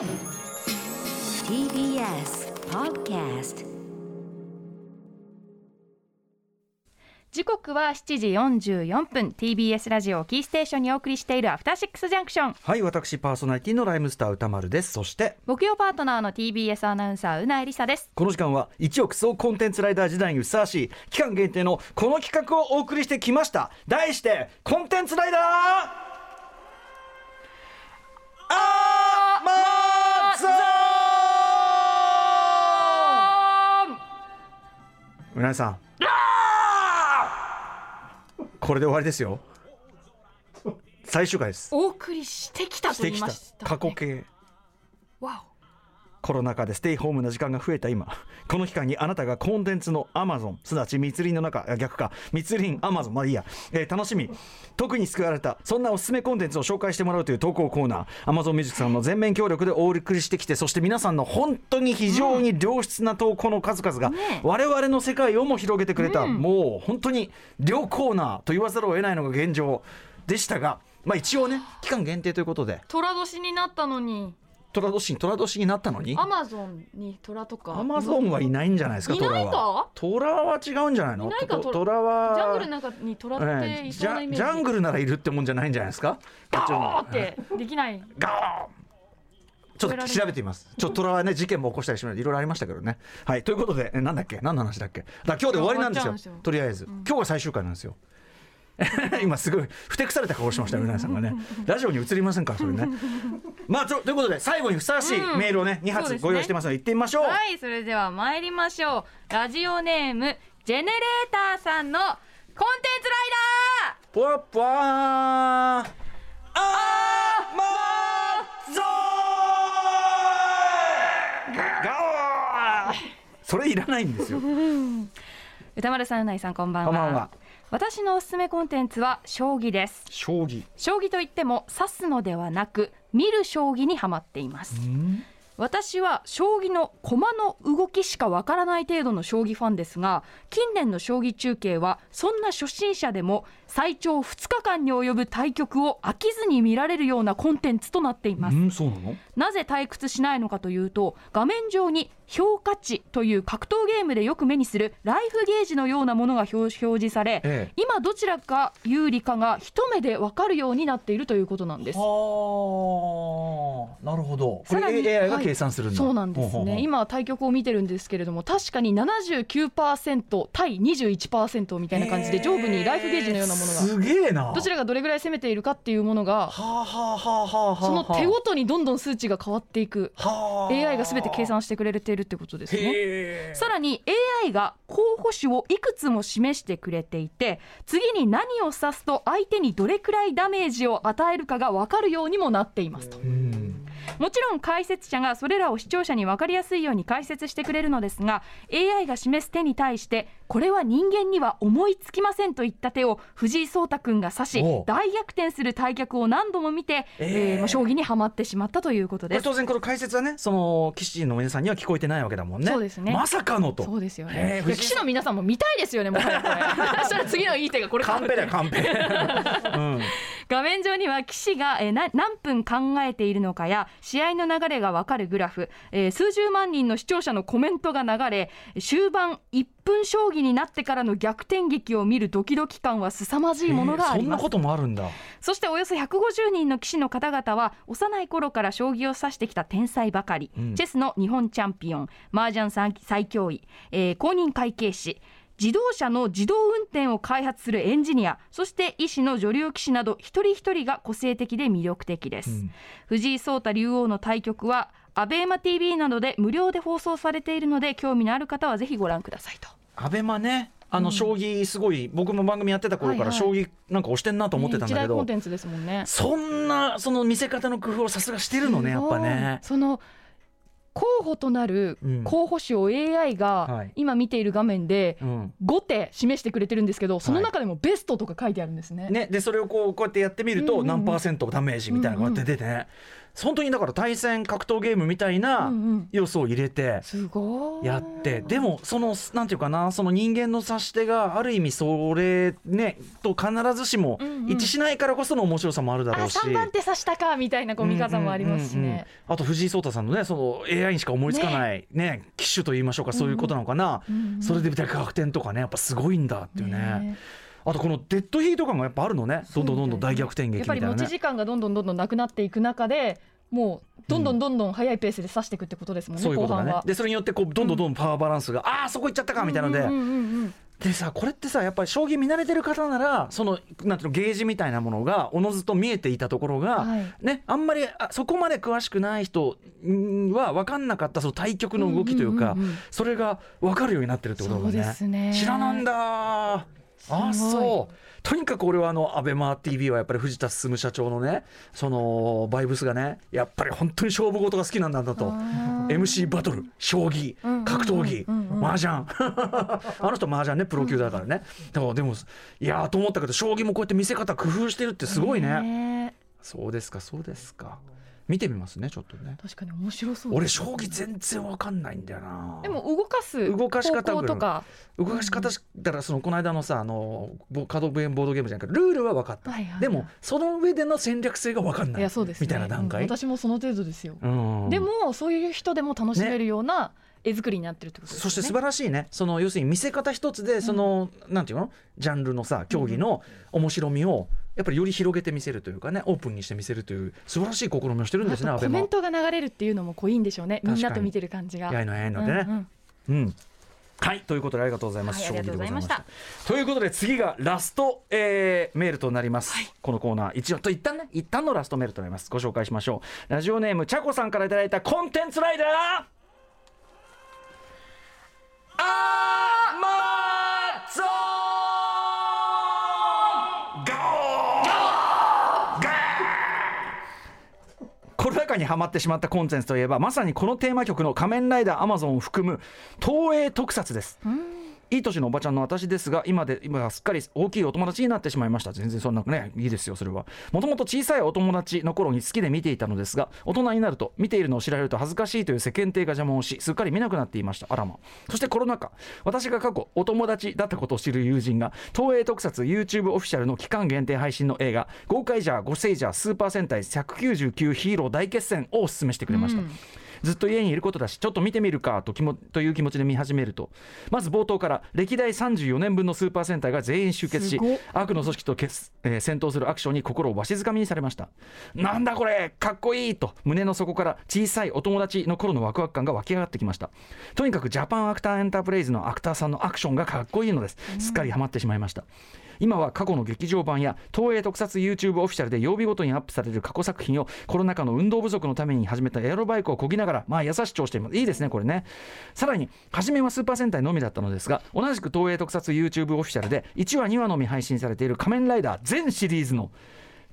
TBS Podcast 時刻は7時44分。TBS ラジオをキーステーションにお送りしているアフターシックスジャンクション。はい私パーソナリティのライムスター歌丸です。そして木曜パートナーの TBS アナウンサーうなえりさです。この時間は一億総コンテンツライダー時代にふさわしい期間限定のこの企画をお送りしてきました。題してコンテンツライダーあーうなえさん。これで終わりですよ。最終回です。お送りしてきたと言いました、過去形。わコロナ禍でステイホームな時間が増えた今この期間にあなたがコンテンツのアマゾンすなわち密林の中あ逆か密林アマゾンまあいいや、えー楽しみ。特に救われたそんなおすすめコンテンツを紹介してもらうという投稿コーナー。アマゾンミュージックさんの全面協力でお送りしてきてそして皆さんの本当に非常に良質な投稿の数々が、ね我々の世界をも広げてくれた、うん。もう本当に両コーナーと言わざるを得ないのが現状でしたがまあ一応ね期間限定ということで。虎年になったのに寅年に寅年になったのに？アマゾンに虎とか？アマゾンはいないんじゃないですか、虎は。虎は違うんじゃないの？いないか？と虎は。ジャングルの中に虎ってええいジそうなイメージ。ャジャングルならいるってもんじゃないんじゃないですか？ガこっちのーってできない。ガー。ちょっと調べてみます。ちょっと虎はね、事件も起こしたりしまい。ろいろありましたけどね。はい、ということで、えなんだっけ？何の話だっけ？だ今日で終わりなんですよ。とりあえず。今日が最終回なんですよ。今すごいふてくされた顔してましたよ、うなぎさんがね。ラジオに映りませんから、それね。まあ、ちょということで、最後にふさわしいうん。メールをね、2そうですね発ご用意してますので、行ってみましょう。はいそれでは参りましょう。ラジオネームジェネレーターさんのコンテンツライぽわぽわーあーまーぞーガオー。それいらないんですよ。ダー歌丸さんうないさんこんばんは。こんばんは私のおすすめコンテンツは将棋です。将棋。将棋といっても指すのではなく見る将棋にハマっています。私は将棋の駒の動きしかわからない程度の将棋ファンですが近年の将棋中継はそんな初心者でも最長2日間に及ぶ対局を飽きずに見られるようなコンテンツとなっています。んそうなの？なぜ退屈しないのかというと画面上に評価値という格闘ゲームでよく目にするライフゲージのようなものが表表示され、ええ。今どちらが有利かが一目で分かるようになっているということなんです。はあ。なるほど。こさらにれ AI がはい。計算するんだ、そうなんですね。今対局を見てるんですけれども確かに79%対21%みたいな感じで上部にライフゲージのようなものが。すげえな。どちらがどれぐらい攻めているかっていうものがその手ごとにどんどん数値が変わっていく。はあ。AI が全て計算してくれているってことですね。さらに AI が候補手をいくつも示してくれていて次に何を指すと相手にどれくらいダメージを与えるかが分かるようにもなっていますと。うん。もちろん解説者がそれらを視聴者に分かりやすいように解説してくれるのですが AI が示す手に対してこれは人間には思いつきませんといった手を藤井聡太君が指し大逆転する対局を何度も見て、えー。えーまあ将棋にはまってしまったということこです。れ当然この解説はねその棋士の皆さんには聞こえてないわけだもんね。そうですね。まさかのと。そうですよへね。ーいや棋士の皆さんも見たいですよね、もはやこれ。そしたら次のいい手がこれかカンペだよカンペ、うん。画面上には棋士が、えーな何分考えているのかや試合の流れが分かるグラフ、えー数十万人の視聴者のコメントが流れ終盤1分将棋になってからの逆転劇を見るドキドキ感は凄まじいものがあります。そんなこともあるんだ。そしておよそ150人の棋士の方々は幼い頃から将棋を指してきた天才ばかり、うん。チェスの日本チャンピオン麻雀最最強位、えー公認会計士。自動車の自動運転を開発するエンジニア。そして医師の女流棋士など一人一人が個性的で魅力的です、うん。藤井聡太竜王の対局はアベーマ TV などで無料で放送されているので興味のある方はぜひご覧くださいとアベマねあのうん。将棋すごい、僕も番組やってた頃からはい将棋なんか押してんなと思ってたんだけど、コンテンツですもんね。そんなその見せ方の工夫をさすがしてるのねやっぱね。その候補となるうん。候補手を AI がはい。今見ている画面でうん。5手示してくれてるんですけどその中でもベストとか書いてあるんですね。ね、でそれをこうこうやってやってみるとうんうんうん。何パーセントダメージみたいなのがこうやって出てね、本当にだから対戦格闘ゲームみたいなうんうん。要素を入れてやって、でもそのなんていうかなその人間の指し手がある意味それねと必ずしもうんうん。一致しないからこその面白さもあるだろあうし。3番手指したかみたいなこう見方もありますしうんうんうんうん。ね。あと藤井聡太さんのねその AI にしか思いつかないね。機種と言いましょうかそういうことなのかな、うんうんそれで逆転とかねやっぱすごいんだっていうね。あとこのデッドヒート感がやっぱあるのね。どんどんどんどん大逆転劇やっぱりみたいなね。持ち時間がどんどんどんどんなくなっていく中でもうどんどんどんどん速いペースで指していくってことですもんね、そういうことだね。後半は。でそれによってこうどんどんどんパワーバランスが、ああそこ行っちゃったかみたいなので、うんうんうんうんでさこれってさやっぱり将棋見慣れてる方ならそのなんていうのゲージみたいなものがおのずと見えていたところが、はい。ねあんまりあそこまで詳しくない人んは分かんなかったその対局の動きというか、うんうんうんうん。それが分かるようになってるってことだもんね。ね。知らなんだあそう。とにかく俺はあのアベマ t v はやっぱり藤田進社長のねそのバイブスがねやっぱり本当に勝負事が好きなんだなと MC バトル将棋うんうんうん格闘技うんうん。麻雀。あの人麻雀ねプロ級だからね。だからでもいやーと思ったけど将棋もこうやって見せ方工夫してるってすごいね。ねそうですかそうですか見てみますねちょっとね。確かに面白そう俺将棋全然わかんないんだよな。でも動かす動かし方とか。動かし方したらそのこの間のさあのボカードゲームボードゲームじゃないけどルールは分かった、はいはいはい。でもその上での戦略性が分かんない。いやそうです、ね、みたいな段階、うん私もその程度ですよ、うん。でもそういう人でも楽しめるような絵作りになってるってことですね。そして素晴らしいね。その要するに見せ方一つでその、なんていうの？ジャンルのさ競技の面白みをやっぱりより広げて見せるというかねオープンにして見せるという素晴らしい試みをしてるんですねコメントが流れるっていうのもこういいんでしょうねみんなと見てる感じが。やいのやいのでね、うんうんうん。はいということでありがとうございます、はい将棋でございましたありがとうということで次がラスト、えーメールとなります、このコーナー一応と一旦ね一旦のラストメールとなります。ご紹介しましょう。ラジオネームちゃこさんからいただいたコンテンツライダーコロナ禍にはまってしまったコンテンツといえばまさにこのテーマ曲の「仮面ライダーアマゾン」を含む東映特撮です。うんいい年のおばちゃんの私ですが今で今すっかり大きいお友達になってしまいました。全然そんなねいいですよそれは。もともと小さいお友達の頃に好きで見ていたのですが大人になると見ているのを知られると恥ずかしいという世間体が邪魔をしすっかり見なくなっていました。あらま。そしてコロナ禍。私が過去お友達だったことを知る友人が東映特撮 YouTube オフィシャルの期間限定配信の映画「ゴーカイジャーゴセイジャースーパー戦隊199ヒーロー大決戦」をお勧めしてくれました、ずっと家にいることだしちょっと見てみるかと気もという気持ちで見始めると。まず冒頭から歴代34年分のスーパー戦隊が全員集結し悪の組織と決、えー戦闘するアクションに心をわしづかみにされました。なんだこれかっこいいと胸の底から小さいお友達の頃のワクワク感が湧き上がってきました。とにかくジャパンアクターエンタープライズのアクターさんのアクションがかっこいいのです。すっかりハマってしまいました今は過去の劇場版や東映特撮 YouTube オフィシャルで曜日ごとにアップされる過去作品をコロナ禍の運動不足のために始めたエアロバイクをこぎながらまあ優し調していますいいですねこれね。さらに初めはスーパー戦隊のみだったのですが同じく東映特撮 YouTube オフィシャルで1話2話のみ配信されている仮面ライダー全シリーズの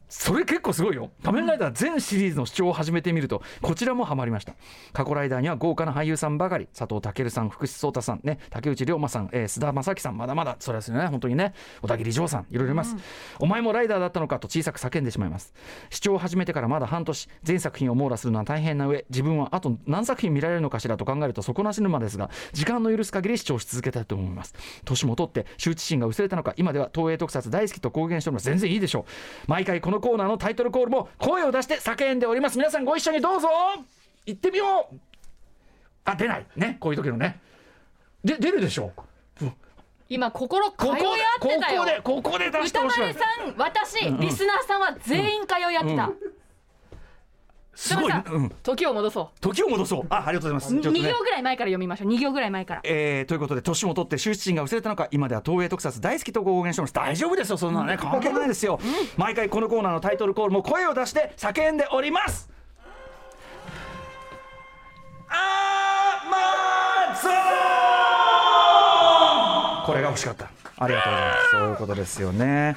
それ結構すごいよ仮面ライダー全シリーズの視聴を始めてみるとこちらもハマりました。過去ライダーには豪華な俳優さんばかり。佐藤健さん福士蒼太さんね竹内涼真さん、えー須田将暉さんまだまだそれですよね本当にね小田切丈さんいろいろいます、お前もライダーだったのかと小さく叫んでしまいます。視聴を始めてからまだ半年。全作品を網羅するのは大変な上自分はあと何作品見られるのかしらと考えると底なし沼ですが時間の許す限り視聴し続けたいと思います。年も取って羞恥心が薄れたのか今では東映特撮大好きと公言しております。全然いいでしょう。毎回このコーナーのタイトルコールも声を出して叫んでおります。皆さんご一緒にどうぞ。行ってみよう。あ出ない。ね。こういう時のね。で出るでしょう。今心通い合っここでこてたよ。こでここで出して歌ほしい。丸さん私、リスナーさんは全員通い合ってた、すごい、うん、時を戻そ時を戻そう。あありがとうございます。う、2ちょっとね。行ぐらい前から読みましょう。2行ぐらい前から。えーということで年も取って羞恥心が薄れたのか今では東映特撮大好きと公言してます。大丈夫ですよそんなのね。関係ないですよ、毎回このコーナーのタイトルコールも声を出して叫んでおります。アマゾンこれが欲しかった。ありがとうございます。そういうことですよね。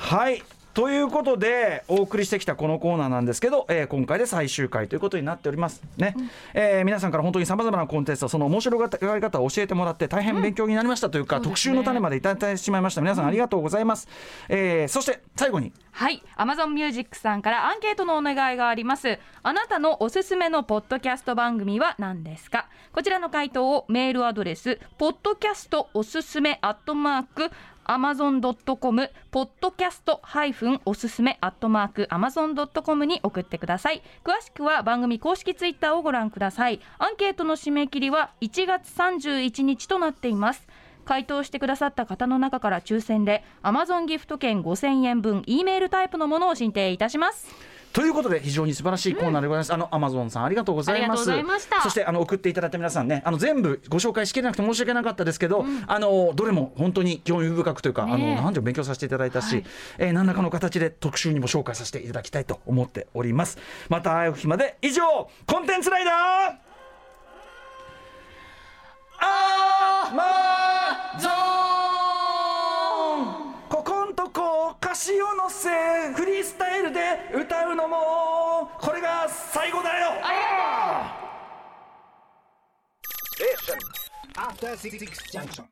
はいということでお送りしてきたこのコーナーなんですけど、えー今回で最終回ということになっておりますね、えー皆さんから本当にさまざまなコンテンツその面白がり方を教えてもらって大変勉強になりましたというか、特集の種までいただいてしまいました。皆さんありがとうございます、えーそして最後に。はい。Amazon Music さんからアンケートのお願いがあります。あなたのおすすめのポッドキャスト番組は何ですか？こちらの回答をメールアドレスポッドキャストおすすめアットマーク amazon.com ポッドキャストハイフンおすすめアットマーク amazon.com に送ってください。詳しくは番組公式ツイッターをご覧ください。アンケートの締め切りは1月31日となっています。回答してくださった方の中から抽選で Amazon ギフト券5000円分 E メールタイプのものを進呈いたします。ということで非常に素晴らしいコーナーでございます、あのアマゾンさんありがとうございます。ありがとうございました。そしてあの送っていただいた皆さんねあの全部ご紹介しきれなくて申し訳なかったですけど、あのどれも本当に興味深くというか、ねえ。あのなんていう勉強させていただいたし、えー何らかの形で特集にも紹介させていただきたいと思っております。また会う日まで以上コンテンツライダーター66ジャンクション